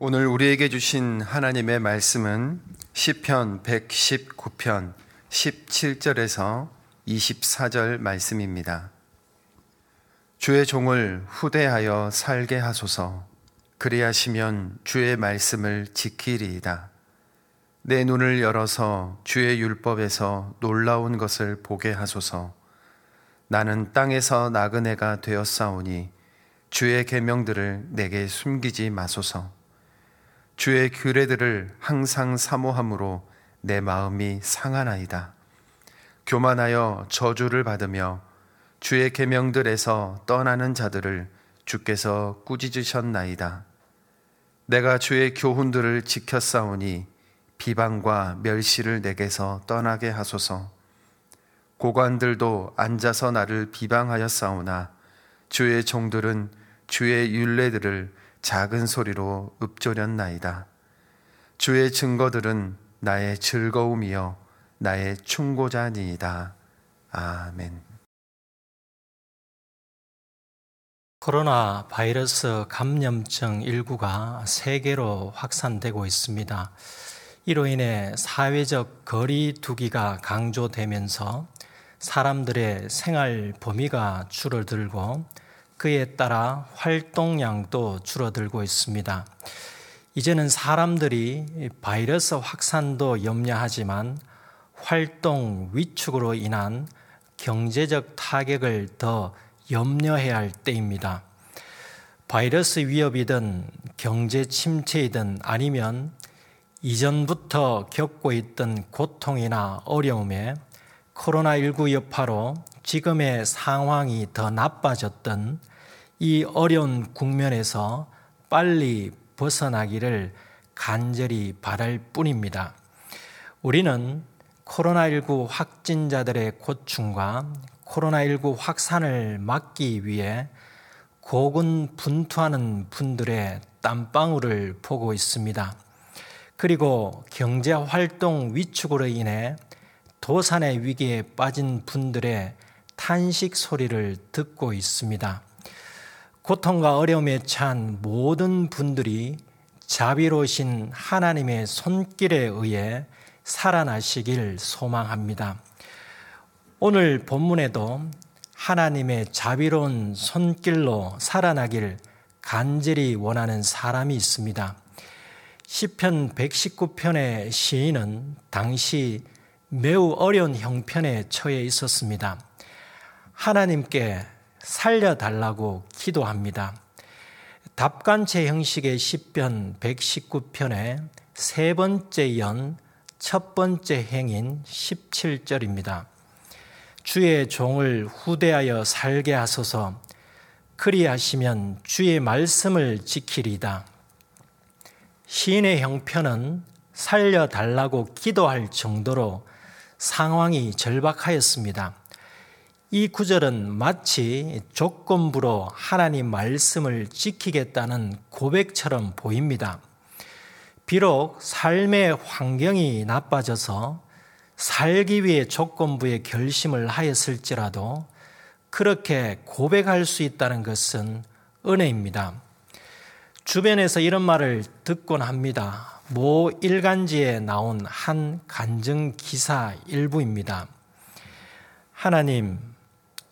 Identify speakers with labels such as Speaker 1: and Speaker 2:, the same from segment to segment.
Speaker 1: 오늘 우리에게 주신 하나님의 말씀은 시편 119편 17절에서 24절 말씀입니다. 주의 종을 후대하여 살게 하소서. 그리하시면 주의 말씀을 지키리이다. 내 눈을 열어서 주의 율법에서 놀라운 것을 보게 하소서. 나는 땅에서 나그네가 되었사오니 주의 계명들을 내게 숨기지 마소서. 주의 규례들을 항상 사모함으로 내 마음이 상하나이다. 교만하여 저주를 받으며 주의 계명들에서 떠나는 자들을 주께서 꾸짖으셨나이다. 내가 주의 교훈들을 지켰사오니 비방과 멸시를 내게서 떠나게 하소서. 고관들도 앉아서 나를 비방하였사오나 주의 종들은 주의 윤례들을 작은 소리로 읊조렸나이다. 주의 증거들은 나의 즐거움이요 나의 충고자니이다. 아멘.
Speaker 2: 코로나 바이러스 감염증 일구가 세계로 확산되고 있습니다. 이로 인해 사회적 거리 두기가 강조되면서 사람들의 생활 범위가 줄어들고 그에 따라 활동량도 줄어들고 있습니다. 이제는 사람들이 바이러스 확산도 염려하지만 활동 위축으로 인한 경제적 타격을 더 염려해야 할 때입니다. 바이러스 위협이든 경제 침체이든 아니면 이전부터 겪고 있던 고통이나 어려움에 코로나19 여파로 지금의 상황이 더 나빠졌던 이 어려운 국면에서 빨리 벗어나기를 간절히 바랄 뿐입니다. 우리는 코로나19 확진자들의 고충과 코로나19 확산을 막기 위해 고군 분투하는 분들의 땀방울을 보고 있습니다. 그리고 경제 활동 위축으로 인해 도산의 위기에 빠진 분들의 탄식 소리를 듣고 있습니다. 고통과 어려움에 처한 모든 분들이 자비로우신 하나님의 손길에 의해 살아나시길 소망합니다. 오늘 본문에도 하나님의 자비로운 손길로 살아나길 간절히 원하는 사람이 있습니다. 시편 119편의 시인은 당시 매우 어려운 형편에 처해 있었습니다. 하나님께 살려달라고 기도합니다. 답간체 형식의 시편 119편의 세 번째 연, 첫 번째 행인 17절입니다. 주의 종을 후대하여 살게 하소서 그리하시면 주의 말씀을 지키리다. 시인의 형편은 살려달라고 기도할 정도로 상황이 절박하였습니다. 이 구절은 마치 조건부로 하나님 말씀을 지키겠다는 고백처럼 보입니다. 비록 삶의 환경이 나빠져서 살기 위해 조건부에 결심을 하였을지라도 그렇게 고백할 수 있다는 것은 은혜입니다. 주변에서 이런 말을 듣곤 합니다. 모 일간지에 나온 한 간증 기사 일부입니다. 하나님,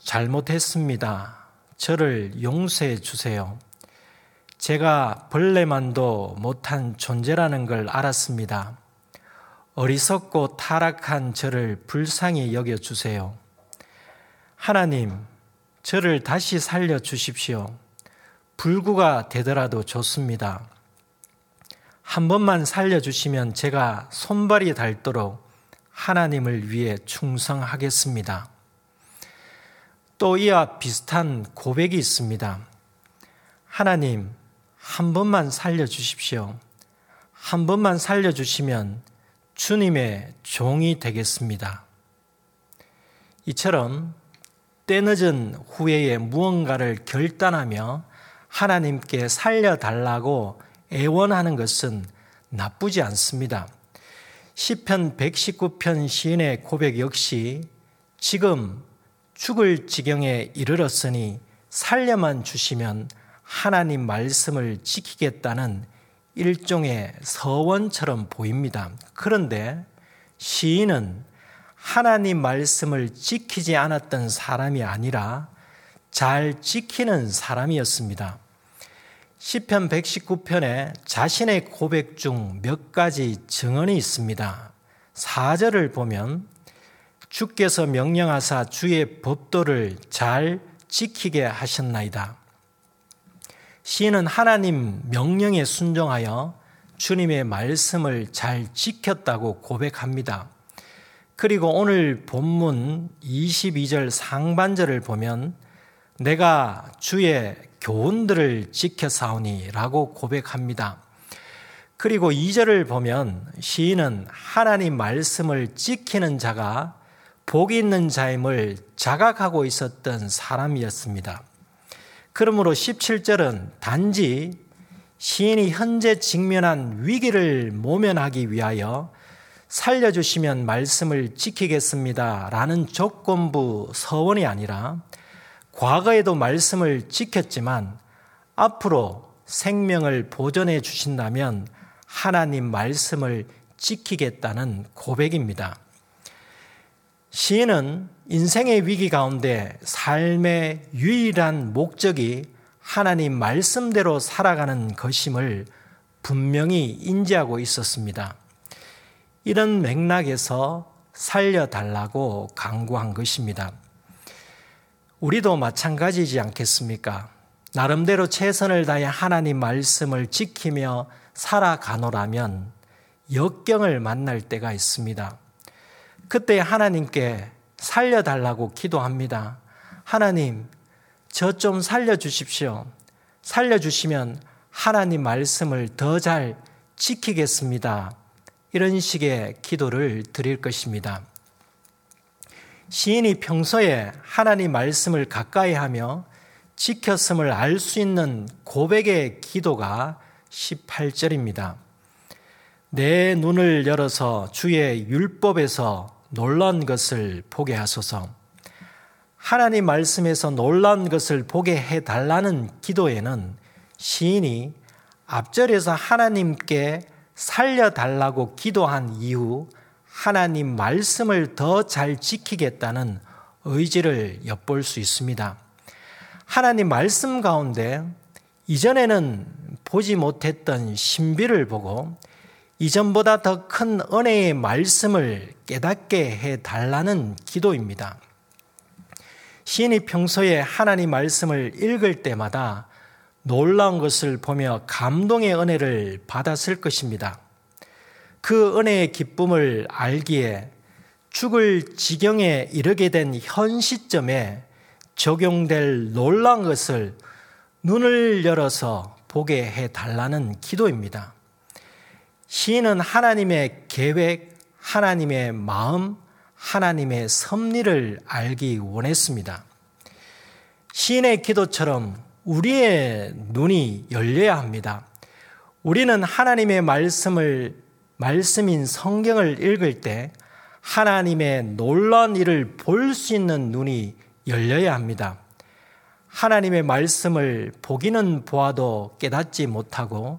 Speaker 2: 잘못했습니다. 저를 용서해 주세요. 제가 벌레만도 못한 존재라는 걸 알았습니다. 어리석고 타락한 저를 불쌍히 여겨 주세요. 하나님, 저를 다시 살려 주십시오. 불구가 되더라도 좋습니다. 한 번만 살려주시면 제가 손발이 닳도록 하나님을 위해 충성하겠습니다. 또 이와 비슷한 고백이 있습니다. 하나님, 한 번만 살려주십시오. 한 번만 살려주시면 주님의 종이 되겠습니다. 이처럼 때늦은 후회에 무언가를 결단하며 하나님께 살려달라고 애원하는 것은 나쁘지 않습니다. 시편 119편 시인의 고백 역시 지금 죽을 지경에 이르렀으니 살려만 주시면 하나님 말씀을 지키겠다는 일종의 서원처럼 보입니다. 그런데 시인은 하나님 말씀을 지키지 않았던 사람이 아니라 잘 지키는 사람이었습니다. 시편 119편에 자신의 고백 중 몇 가지 증언이 있습니다. 4절을 보면 주께서 명령하사 주의 법도를 잘 지키게 하셨나이다. 시인은 하나님 명령에 순종하여 주님의 말씀을 잘 지켰다고 고백합니다. 그리고 오늘 본문 22절 상반절을 보면 내가 주의 교훈들을 지켜사오니 라고 고백합니다. 그리고 2절을 보면 시인은 하나님 말씀을 지키는 자가 복이 있는 자임을 자각하고 있었던 사람이었습니다. 그러므로 17절은 단지 시인이 현재 직면한 위기를 모면하기 위하여 살려주시면 말씀을 지키겠습니다. 라는 조건부 서원이 아니라 과거에도 말씀을 지켰지만 앞으로 생명을 보존해 주신다면 하나님 말씀을 지키겠다는 고백입니다. 시인은 인생의 위기 가운데 삶의 유일한 목적이 하나님 말씀대로 살아가는 것임을 분명히 인지하고 있었습니다. 이런 맥락에서 살려달라고 강구한 것입니다. 우리도 마찬가지지 않겠습니까? 나름대로 최선을 다해 하나님 말씀을 지키며 살아가노라면 역경을 만날 때가 있습니다. 그때 하나님께 살려달라고 기도합니다. 하나님, 저 좀 살려주십시오. 살려주시면 하나님 말씀을 더 잘 지키겠습니다. 이런 식의 기도를 드릴 것입니다. 시인이 평소에 하나님 말씀을 가까이 하며 지켰음을 알 수 있는 고백의 기도가 18절입니다. 내 눈을 열어서 주의 율법에서 놀란 것을 보게 하소서. 하나님 말씀에서 놀란 것을 보게 해 달라는 기도에는 시인이 앞절에서 하나님께 살려 달라고 기도한 이후 하나님 말씀을 더 잘 지키겠다는 의지를 엿볼 수 있습니다. 하나님 말씀 가운데 이전에는 보지 못했던 신비를 보고 이전보다 더 큰 은혜의 말씀을 깨닫게 해 달라는 기도입니다. 시인이 평소에 하나님 말씀을 읽을 때마다 놀라운 것을 보며 감동의 은혜를 받았을 것입니다. 그 은혜의 기쁨을 알기에 죽을 지경에 이르게 된 현 시점에 적용될 놀라운 것을 눈을 열어서 보게 해 달라는 기도입니다. 시인은 하나님의 계획, 하나님의 마음, 하나님의 섭리를 알기 원했습니다. 시인의 기도처럼 우리의 눈이 열려야 합니다. 우리는 하나님의 말씀을, 말씀인 성경을 읽을 때 하나님의 놀라운 일을 볼 수 있는 눈이 열려야 합니다. 하나님의 말씀을 보기는 보아도 깨닫지 못하고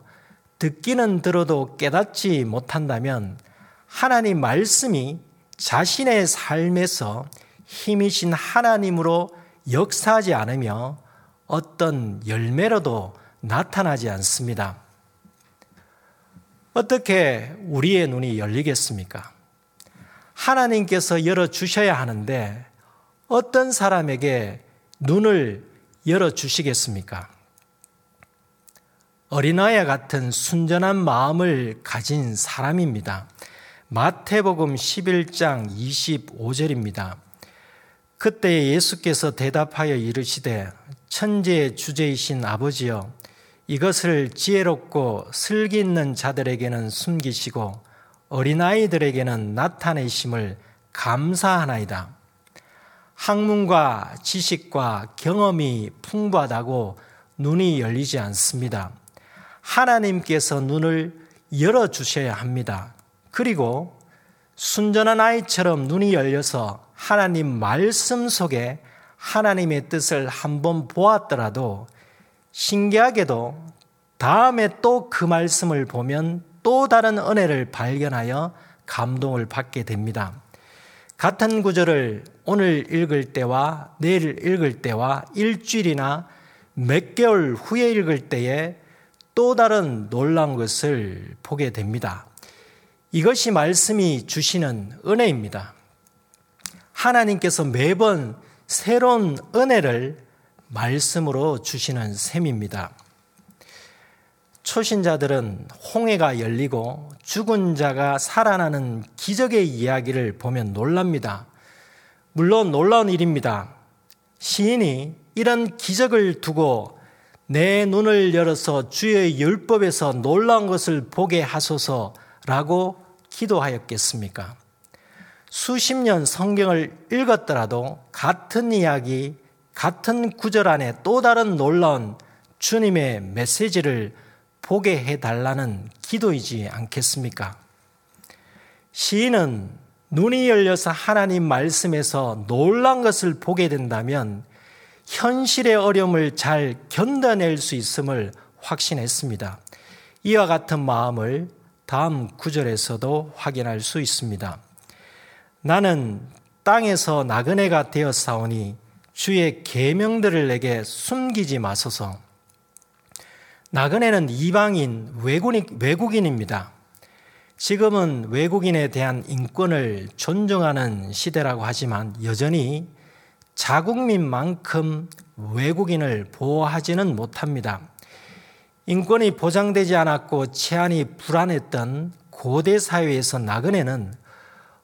Speaker 2: 듣기는 들어도 깨닫지 못한다면 하나님 말씀이 자신의 삶에서 힘이신 하나님으로 역사하지 않으며 어떤 열매로도 나타나지 않습니다. 어떻게 우리의 눈이 열리겠습니까? 하나님께서 열어주셔야 하는데 어떤 사람에게 눈을 열어주시겠습니까? 어린아이 같은 순전한 마음을 가진 사람입니다. 마태복음 11장 25절입니다. 그때 예수께서 대답하여 이르시되 천지의 주제이신 아버지여 이것을 지혜롭고 슬기 있는 자들에게는 숨기시고 어린아이들에게는 나타내심을 감사하나이다. 학문과 지식과 경험이 풍부하다고 눈이 열리지 않습니다. 하나님께서 눈을 열어주셔야 합니다. 그리고 순전한 아이처럼 눈이 열려서 하나님 말씀 속에 하나님의 뜻을 한번 보았더라도 신기하게도 다음에 또 그 말씀을 보면 또 다른 은혜를 발견하여 감동을 받게 됩니다. 같은 구절을 오늘 읽을 때와 내일 읽을 때와 일주일이나 몇 개월 후에 읽을 때에 또 다른 놀라운 것을 보게 됩니다. 이것이 말씀이 주시는 은혜입니다. 하나님께서 매번 새로운 은혜를 말씀으로 주시는 셈입니다. 초신자들은 홍해가 열리고 죽은 자가 살아나는 기적의 이야기를 보면 놀랍니다. 물론 놀라운 일입니다. 시인이 이런 기적을 두고 내 눈을 열어서 주의 율법에서 놀라운 것을 보게 하소서라고 기도하였겠습니까? 수십 년 성경을 읽었더라도 같은 이야기, 같은 구절 안에 또 다른 놀라운 주님의 메시지를 보게 해달라는 기도이지 않겠습니까? 시인은 눈이 열려서 하나님 말씀에서 놀란 것을 보게 된다면 현실의 어려움을 잘 견뎌낼 수 있음을 확신했습니다. 이와 같은 마음을 다음 구절에서도 확인할 수 있습니다. 나는 땅에서 나그네가 되었사오니 주의 계명들을 내게 숨기지 마소서. 나그네는 이방인 외국인 입니다. 지금은 외국인에 대한 인권을 존중하는 시대라고 하지만 여전히 자국민만큼 외국인을 보호하지는 못합니다. 인권이 보장되지 않았고 치안이 불안했던 고대 사회에서 나그네는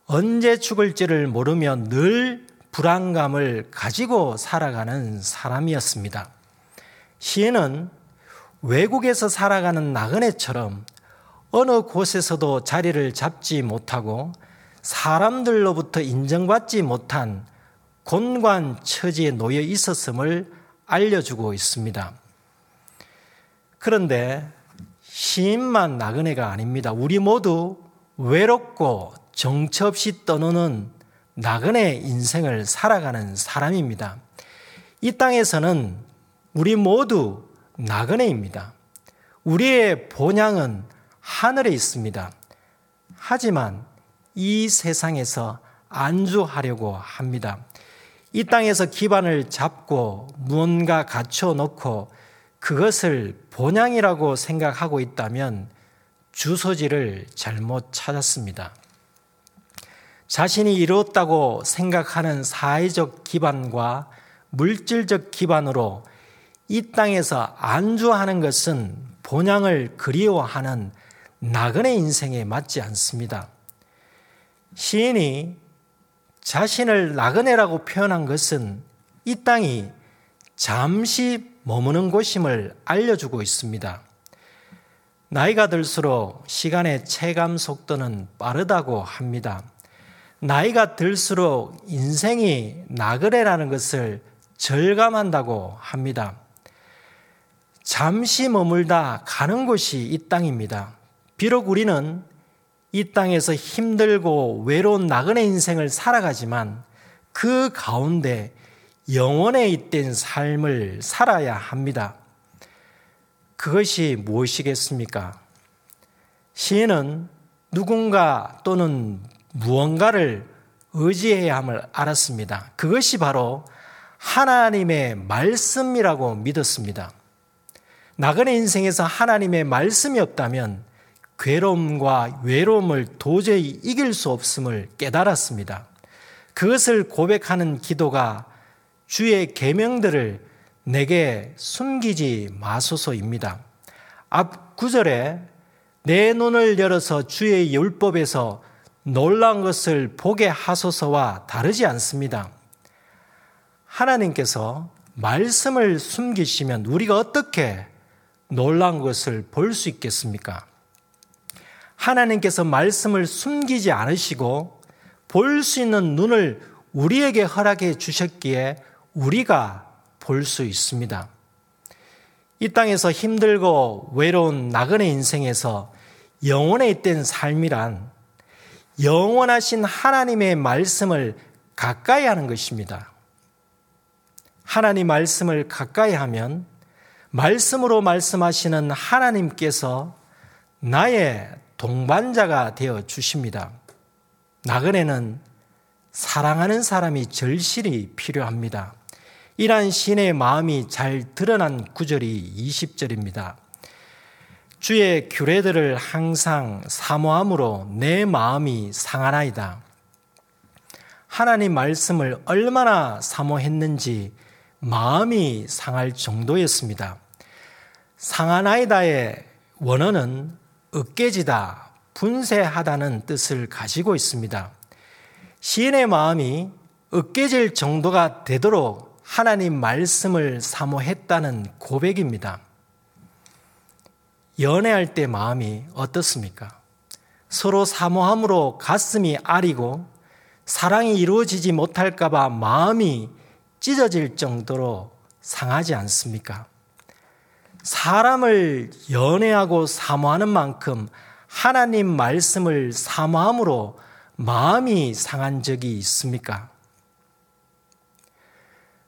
Speaker 2: 언제 죽을지를 모르며 늘 불안감을 가지고 살아가는 사람이었습니다. 시인은 외국에서 살아가는 나그네처럼 어느 곳에서도 자리를 잡지 못하고 사람들로부터 인정받지 못한 곤관 처지에 놓여 있었음을 알려주고 있습니다. 그런데 시인만 나그네가 아닙니다. 우리 모두 외롭고 정처 없이 떠노는 나그네 인생을 살아가는 사람입니다. 이 땅에서는 우리 모두 나그네입니다. 우리의 본향은 하늘에 있습니다. 하지만 이 세상에서 안주하려고 합니다. 이 땅에서 기반을 잡고 무언가 갖춰 놓고 그것을 본향이라고 생각하고 있다면 주소지를 잘못 찾았습니다. 자신이 이루었다고 생각하는 사회적 기반과 물질적 기반으로 이 땅에서 안주하는 것은 본향을 그리워하는 나그네 인생에 맞지 않습니다. 시인이 자신을 나그네라고 표현한 것은 이 땅이 잠시 머무는 곳임을 알려주고 있습니다. 나이가 들수록 시간의 체감 속도는 빠르다고 합니다. 나이가 들수록 인생이 나그네라는 것을 절감한다고 합니다. 잠시 머물다 가는 곳이 이 땅입니다. 비록 우리는 이 땅에서 힘들고 외로운 나그네 인생을 살아가지만 그 가운데 영원에 잇된 삶을 살아야 합니다. 그것이 무엇이겠습니까? 시인은 누군가 또는 무언가를 의지해야 함을 알았습니다. 그것이 바로 하나님의 말씀이라고 믿었습니다. 나그네 인생에서 하나님의 말씀이 없다면 괴로움과 외로움을 도저히 이길 수 없음을 깨달았습니다. 그것을 고백하는 기도가 주의 계명들을 내게 숨기지 마소서입니다. 앞 구절에 내 눈을 열어서 주의 율법에서 놀란 것을 보게 하소서와 다르지 않습니다. 하나님께서 말씀을 숨기시면 우리가 어떻게 놀란 것을 볼 수 있겠습니까? 하나님께서 말씀을 숨기지 않으시고 볼 수 있는 눈을 우리에게 허락해 주셨기에 우리가 볼 수 있습니다. 이 땅에서 힘들고 외로운 나그네 인생에서 영원에 있던 삶이란 영원하신 하나님의 말씀을 가까이 하는 것입니다. 하나님 말씀을 가까이 하면 말씀으로 말씀하시는 하나님께서 나의 동반자가 되어 주십니다. 나그네는 사랑하는 사람이 절실히 필요합니다. 이러한 신의 마음이 잘 드러난 구절이 20절입니다. 주의 규례들을 항상 사모함으로 내 마음이 상하나이다. 하나님 말씀을 얼마나 사모했는지 마음이 상할 정도였습니다. 상하나이다의 원어는 으깨지다, 분쇄하다는 뜻을 가지고 있습니다. 시인의 마음이 으깨질 정도가 되도록 하나님 말씀을 사모했다는 고백입니다. 연애할 때 마음이 어떻습니까? 서로 사모함으로 가슴이 아리고 사랑이 이루어지지 못할까봐 마음이 찢어질 정도로 상하지 않습니까? 사람을 연애하고 사모하는 만큼 하나님 말씀을 사모함으로 마음이 상한 적이 있습니까?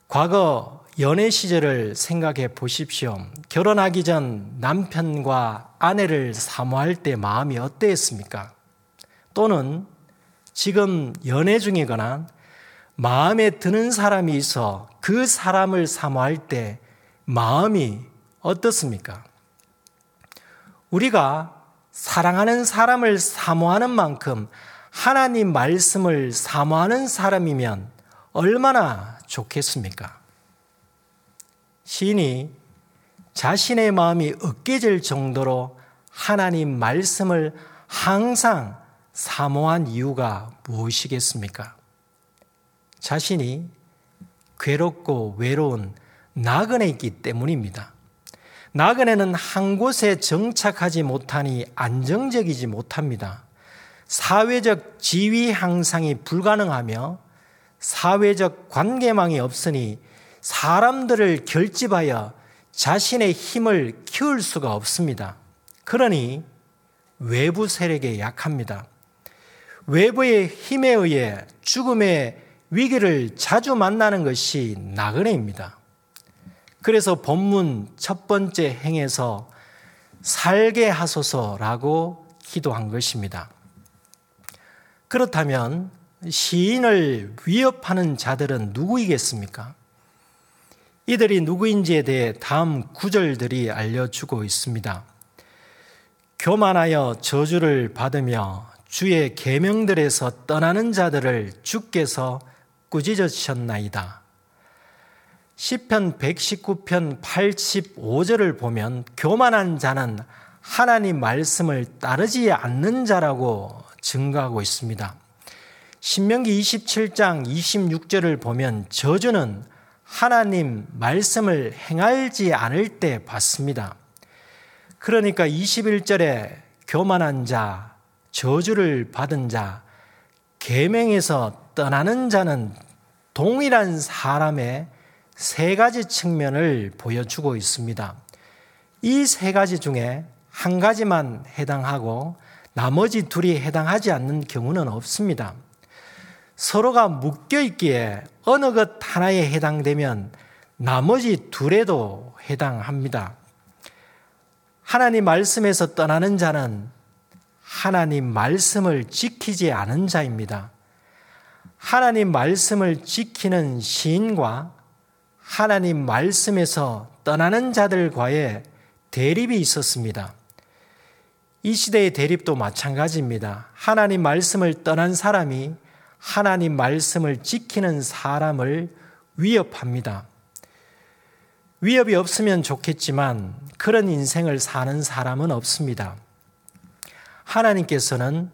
Speaker 2: 과거 연애 시절을 생각해 보십시오. 결혼하기 전 남편과 아내를 사모할 때 마음이 어땠습니까? 또는 지금 연애 중이거나 마음에 드는 사람이 있어 그 사람을 사모할 때 마음이 어떻습니까? 우리가 사랑하는 사람을 사모하는 만큼 하나님 말씀을 사모하는 사람이면 얼마나 좋겠습니까? 시인이 자신의 마음이 으깨질 정도로 하나님 말씀을 항상 사모한 이유가 무엇이겠습니까? 자신이 괴롭고 외로운 나그네 있기 때문입니다. 나그네는 한 곳에 정착하지 못하니 안정적이지 못합니다. 사회적 지위 향상이 불가능하며 사회적 관계망이 없으니 사람들을 결집하여 자신의 힘을 키울 수가 없습니다. 그러니 외부 세력에 약합니다. 외부의 힘에 의해 죽음의 위기를 자주 만나는 것이 나그네입니다. 그래서 본문 첫 번째 행에서 살게 하소서라고 기도한 것입니다. 그렇다면 시인을 위협하는 자들은 누구이겠습니까? 이들이 누구인지에 대해 다음 구절들이 알려주고 있습니다. 교만하여 저주를 받으며 주의 계명들에서 떠나는 자들을 주께서 꾸짖으셨나이다. 시편 119편 85절을 보면 교만한 자는 하나님 말씀을 따르지 않는 자라고 증가하고 있습니다. 신명기 27장 26절을 보면 저주는 하나님 말씀을 행하지 않을 때 받습니다. 그러니까 21절에 교만한 자, 저주를 받은 자, 계명에서 떠나는 자는 동일한 사람의 세 가지 측면을 보여주고 있습니다. 이 세 가지 중에 한 가지만 해당하고 나머지 둘이 해당하지 않는 경우는 없습니다. 서로가 묶여 있기에 어느 것 하나에 해당되면 나머지 둘에도 해당합니다. 하나님 말씀에서 떠나는 자는 하나님 말씀을 지키지 않은 자입니다. 하나님 말씀을 지키는 시인과 하나님 말씀에서 떠나는 자들과의 대립이 있었습니다. 이 시대의 대립도 마찬가지입니다. 하나님 말씀을 떠난 사람이 하나님 말씀을 지키는 사람을 위협합니다. 위협이 없으면 좋겠지만 그런 인생을 사는 사람은 없습니다. 하나님께서는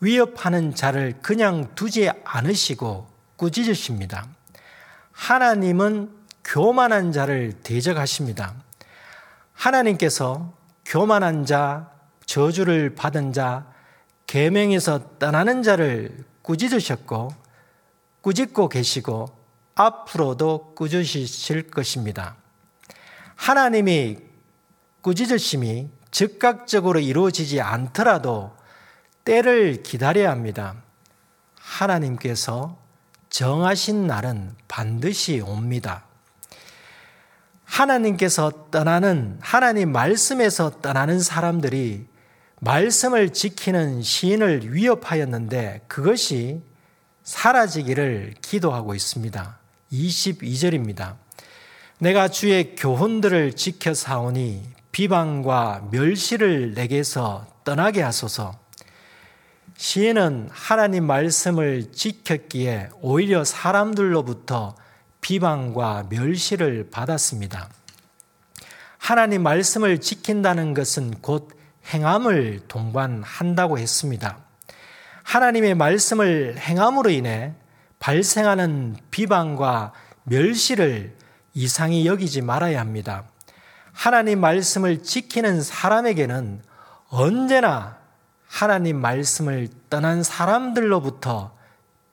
Speaker 2: 위협하는 자를 그냥 두지 않으시고 꾸짖으십니다. 하나님은 교만한 자를 대적하십니다. 하나님께서 교만한 자, 저주를 받은 자, 계명에서 떠나는 자를 꾸짖으셨고 꾸짖고 계시고 앞으로도 꾸짖으실 것입니다. 하나님이 꾸짖으심이 즉각적으로 이루어지지 않더라도 때를 기다려야 합니다. 하나님께서 정하신 날은 반드시 옵니다. 하나님께서 떠나는, 하나님 말씀에서 떠나는 사람들이 말씀을 지키는 시인을 위협하였는데 그것이 사라지기를 기도하고 있습니다. 22절입니다. 내가 주의 교훈들을 지켜 사오니 비방과 멸시를 내게서 떠나게 하소서. 시인은 하나님 말씀을 지켰기에 오히려 사람들로부터 비방과 멸시를 받았습니다. 하나님 말씀을 지킨다는 것은 곧 행함을 동반한다고 했습니다. 하나님의 말씀을 행함으로 인해 발생하는 비방과 멸시를 이상히 여기지 말아야 합니다. 하나님 말씀을 지키는 사람에게는 언제나 하나님 말씀을 떠난 사람들로부터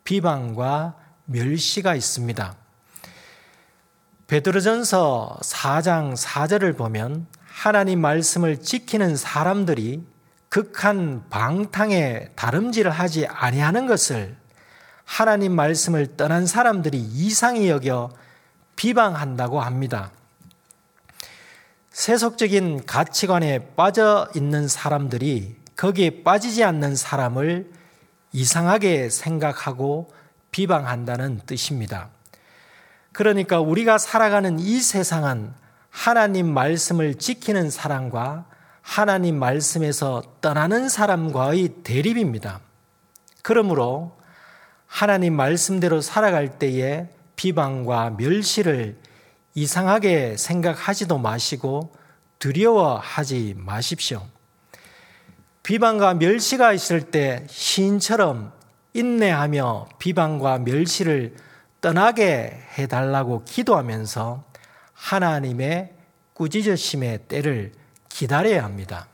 Speaker 2: 비방과 멸시가 있습니다. 베드로전서 4장 4절을 보면 하나님 말씀을 지키는 사람들이 극한 방탕에 다름질을 하지 아니하는 것을 하나님 말씀을 떠난 사람들이 이상히 여겨 비방한다고 합니다. 세속적인 가치관에 빠져 있는 사람들이 거기에 빠지지 않는 사람을 이상하게 생각하고 비방한다는 뜻입니다. 그러니까 우리가 살아가는 이 세상은 하나님 말씀을 지키는 사람과 하나님 말씀에서 떠나는 사람과의 대립입니다. 그러므로 하나님 말씀대로 살아갈 때에 비방과 멸시를 이상하게 생각하지도 마시고 두려워하지 마십시오. 비방과 멸시가 있을 때 시인처럼 인내하며 비방과 멸시를 떠나게 해달라고 기도하면서 하나님의 꾸짖으심의 때를 기다려야 합니다.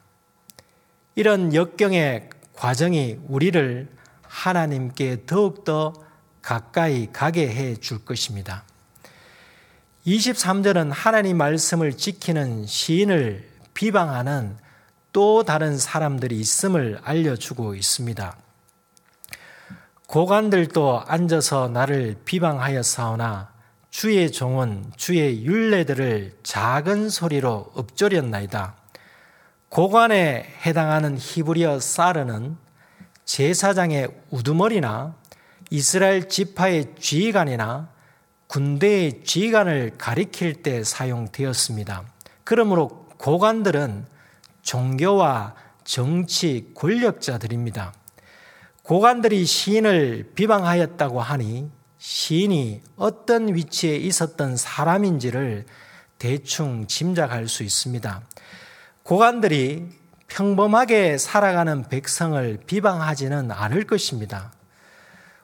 Speaker 2: 이런 역경의 과정이 우리를 하나님께 더욱더 가까이 가게 해 줄 것입니다. 23절은 하나님 말씀을 지키는 시인을 비방하는 또 다른 사람들이 있음을 알려주고 있습니다. 고관들도 앉아서 나를 비방하여 사오나 주의 종은 주의 윤례들을 작은 소리로 읊조렸나이다. 고관에 해당하는 히브리어 사르는 제사장의 우두머리나 이스라엘 지파의 지휘관이나 군대의 지휘관을 가리킬 때 사용되었습니다. 그러므로 고관들은 종교와 정치 권력자들입니다. 고관들이 시인을 비방하였다고 하니 시인이 어떤 위치에 있었던 사람인지를 대충 짐작할 수 있습니다. 고관들이 평범하게 살아가는 백성을 비방하지는 않을 것입니다.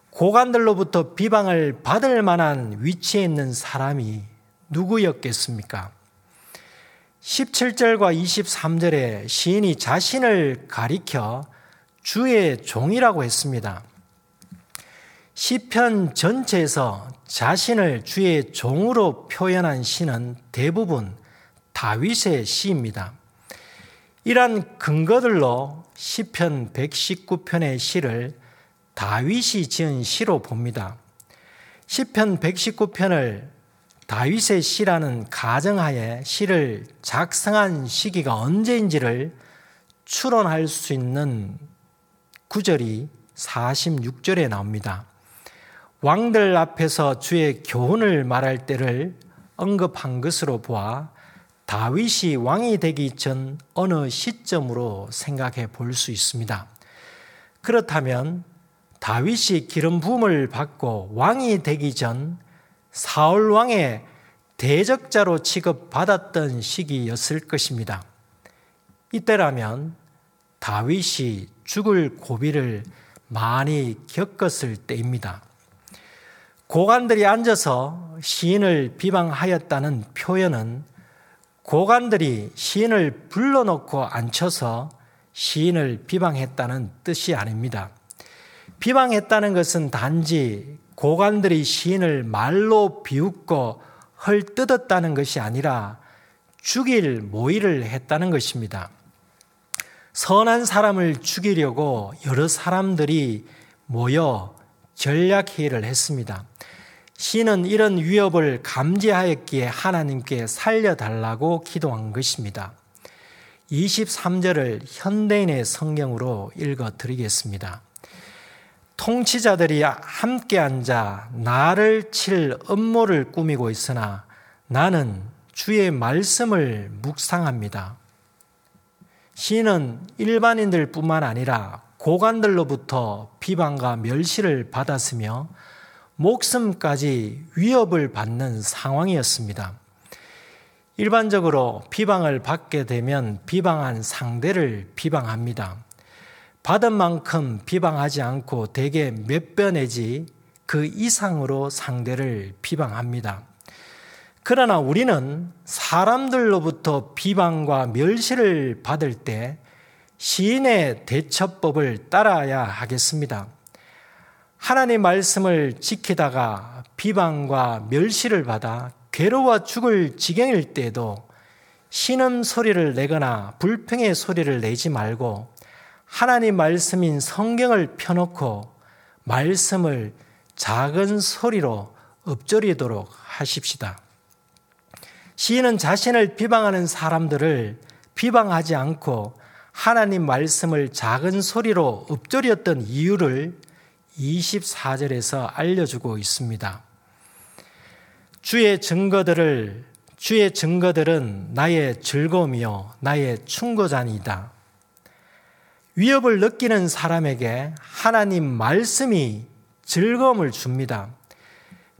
Speaker 2: 고관들로부터 비방을 받을 만한 위치에 있는 사람이 누구였겠습니까? 17절과 23절에 시인이 자신을 가리켜 주의 종이라고 했습니다. 시편 전체에서 자신을 주의 종으로 표현한 시는 대부분 다윗의 시입니다. 이러한 근거들로 시편 119편의 시를 다윗이 지은 시로 봅니다. 시편 119편을 다윗의 시라는 가정하에 시를 작성한 시기가 언제인지를 추론할 수 있는 구절이 46절에 나옵니다. 왕들 앞에서 주의 교훈을 말할 때를 언급한 것으로 보아 다윗이 왕이 되기 전 어느 시점으로 생각해 볼 수 있습니다. 그렇다면 다윗이 기름 부음을 받고 왕이 되기 전 사울 왕의 대적자로 취급받았던 시기였을 것입니다. 이때라면 다윗이 죽을 고비를 많이 겪었을 때입니다. 고관들이 앉아서 시인을 비방하였다는 표현은 고관들이 시인을 불러놓고 앉혀서 시인을 비방했다는 뜻이 아닙니다. 비방했다는 것은 단지 고관들이 시인을 말로 비웃고 헐뜯었다는 것이 아니라 죽일 모의를 했다는 것입니다. 선한 사람을 죽이려고 여러 사람들이 모여 전략회의를 했습니다. 시인은 이런 위협을 감지하였기에 하나님께 살려달라고 기도한 것입니다. 23절을 현대인의 성경으로 읽어 드리겠습니다. 통치자들이 함께 앉아 나를 칠 음모를 꾸미고 있으나 나는 주의 말씀을 묵상합니다. 시인은 일반인들 뿐만 아니라 고관들로부터 비방과 멸시를 받았으며 목숨까지 위협을 받는 상황이었습니다. 일반적으로 비방을 받게 되면 비방한 상대를 비방합니다. 받은 만큼 비방하지 않고 대개 몇 배 내지 그 이상으로 상대를 비방합니다. 그러나 우리는 사람들로부터 비방과 멸시를 받을 때 시인의 대처법을 따라야 하겠습니다. 하나님 말씀을 지키다가 비방과 멸시를 받아 괴로워 죽을 지경일 때에도 신음 소리를 내거나 불평의 소리를 내지 말고 하나님 말씀인 성경을 펴놓고 말씀을 작은 소리로 읊조리도록 하십시다. 시인은 자신을 비방하는 사람들을 비방하지 않고 하나님 말씀을 작은 소리로 읊조렸던 이유를 24절에서 알려주고 있습니다. 주의 증거들을 주의 증거들은 나의 즐거움이요 나의 충고잔이다. 위협을 느끼는 사람에게 하나님 말씀이 즐거움을 줍니다.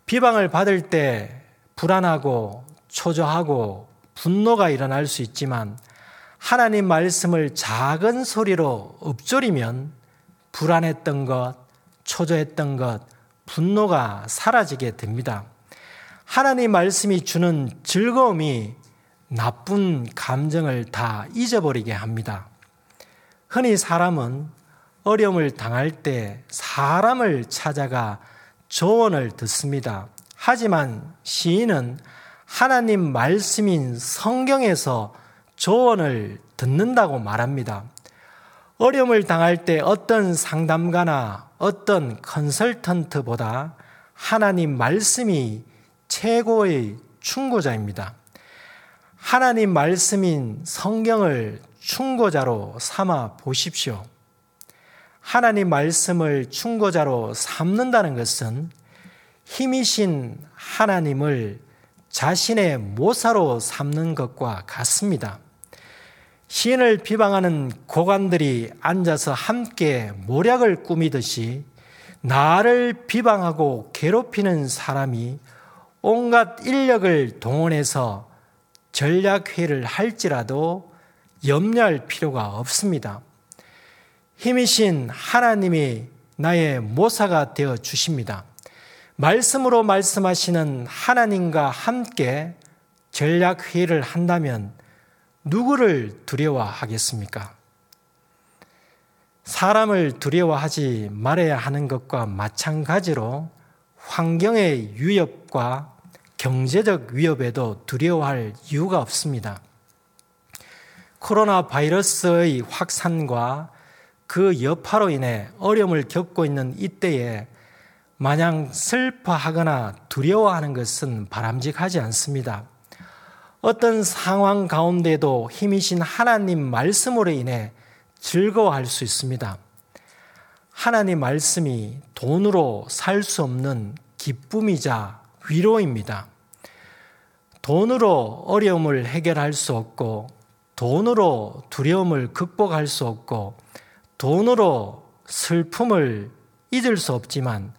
Speaker 2: 비방을 받을 때 불안하고 초조하고 분노가 일어날 수 있지만 하나님 말씀을 작은 소리로 읊조리면 불안했던 것, 초조했던 것, 분노가 사라지게 됩니다. 하나님 말씀이 주는 즐거움이 나쁜 감정을 다 잊어버리게 합니다. 흔히 사람은 어려움을 당할 때 사람을 찾아가 조언을 듣습니다. 하지만 시인은 하나님 말씀인 성경에서 조언을 듣는다고 말합니다. 어려움을 당할 때 어떤 상담가나 어떤 컨설턴트보다 하나님 말씀이 최고의 충고자입니다. 하나님 말씀인 성경을 충고자로 삼아 보십시오. 하나님 말씀을 충고자로 삼는다는 것은 힘이신 하나님을 자신의 모사로 삼는 것과 같습니다. 시인을 비방하는 고관들이 앉아서 함께 모략을 꾸미듯이 나를 비방하고 괴롭히는 사람이 온갖 인력을 동원해서 전략회의를 할지라도 염려할 필요가 없습니다. 힘이신 하나님이 나의 모사가 되어 주십니다. 말씀으로 말씀하시는 하나님과 함께 전략회의를 한다면 누구를 두려워하겠습니까? 사람을 두려워하지 말아야 하는 것과 마찬가지로 환경의 위협과 경제적 위협에도 두려워할 이유가 없습니다. 코로나 바이러스의 확산과 그 여파로 인해 어려움을 겪고 있는 이때에 마냥 슬퍼하거나 두려워하는 것은 바람직하지 않습니다. 어떤 상황 가운데도 힘이신 하나님 말씀으로 인해 즐거워할 수 있습니다. 하나님 말씀이 돈으로 살 수 없는 기쁨이자 위로입니다. 돈으로 어려움을 해결할 수 없고, 돈으로 두려움을 극복할 수 없고, 돈으로 슬픔을 잊을 수 없지만,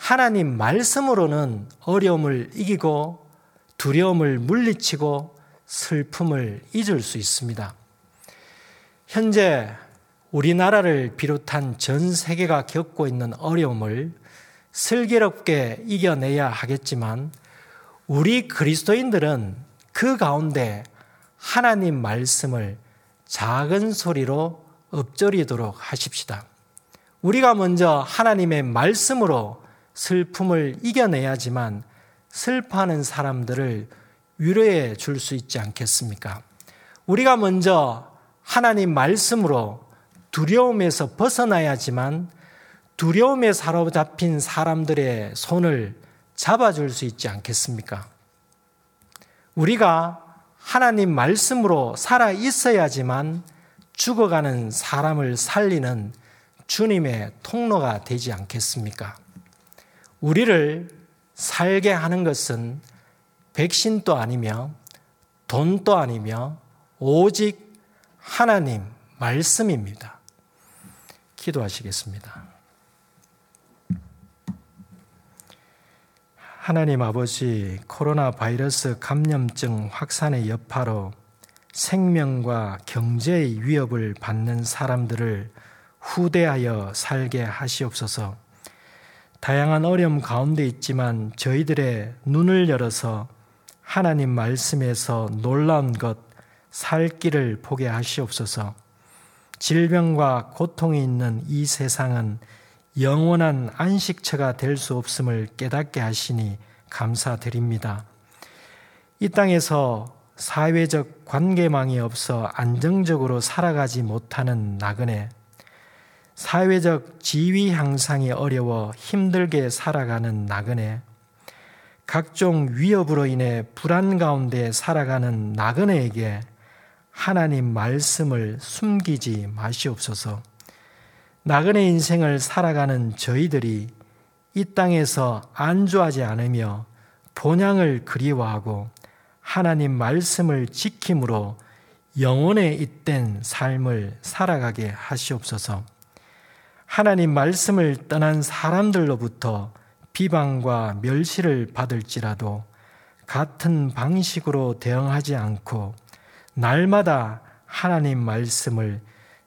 Speaker 2: 하나님 말씀으로는 어려움을 이기고, 두려움을 물리치고, 슬픔을 잊을 수 있습니다. 현재 우리나라를 비롯한 전 세계가 겪고 있는 어려움을 슬기롭게 이겨내야 하겠지만 우리 그리스도인들은 그 가운데 하나님 말씀을 작은 소리로 읊조리도록 하십시다. 우리가 먼저 하나님의 말씀으로 슬픔을 이겨내야지만 슬퍼하는 사람들을 위로해 줄 수 있지 않겠습니까? 우리가 먼저 하나님 말씀으로 두려움에서 벗어나야지만 두려움에 사로잡힌 사람들의 손을 잡아줄 수 있지 않겠습니까? 우리가 하나님 말씀으로 살아 있어야지만 죽어가는 사람을 살리는 주님의 통로가 되지 않겠습니까? 우리를 살게 하는 것은 백신도 아니며 돈도 아니며 오직 하나님 말씀입니다. 기도하시겠습니다. 하나님 아버지, 코로나 바이러스 감염증 확산의 여파로 생명과 경제의 위협을 받는 사람들을 후대하여 살게 하시옵소서. 다양한 어려움 가운데 있지만 저희들의 눈을 열어서 하나님 말씀에서 놀라운 것, 살 길을 보게 하시옵소서. 질병과 고통이 있는 이 세상은 영원한 안식처가 될 수 없음을 깨닫게 하시니 감사드립니다. 이 땅에서 사회적 관계망이 없어 안정적으로 살아가지 못하는 나그네, 사회적 지위 향상이 어려워 힘들게 살아가는 나그네, 각종 위협으로 인해 불안 가운데 살아가는 나그네에게 하나님 말씀을 숨기지 마시옵소서. 나그네 인생을 살아가는 저희들이 이 땅에서 안주하지 않으며 본향을 그리워하고 하나님 말씀을 지킴으로 영혼에 잇된 삶을 살아가게 하시옵소서. 하나님 말씀을 떠난 사람들로부터 비방과 멸시를 받을지라도 같은 방식으로 대응하지 않고 날마다 하나님 말씀을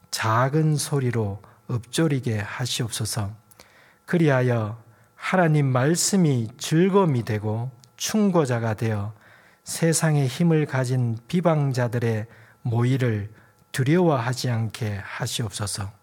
Speaker 2: 작은 소리로 읊조리게 하시옵소서. 그리하여 하나님 말씀이 즐거움이 되고 충고자가 되어 세상의 힘을 가진 비방자들의 모의를 두려워하지 않게 하시옵소서.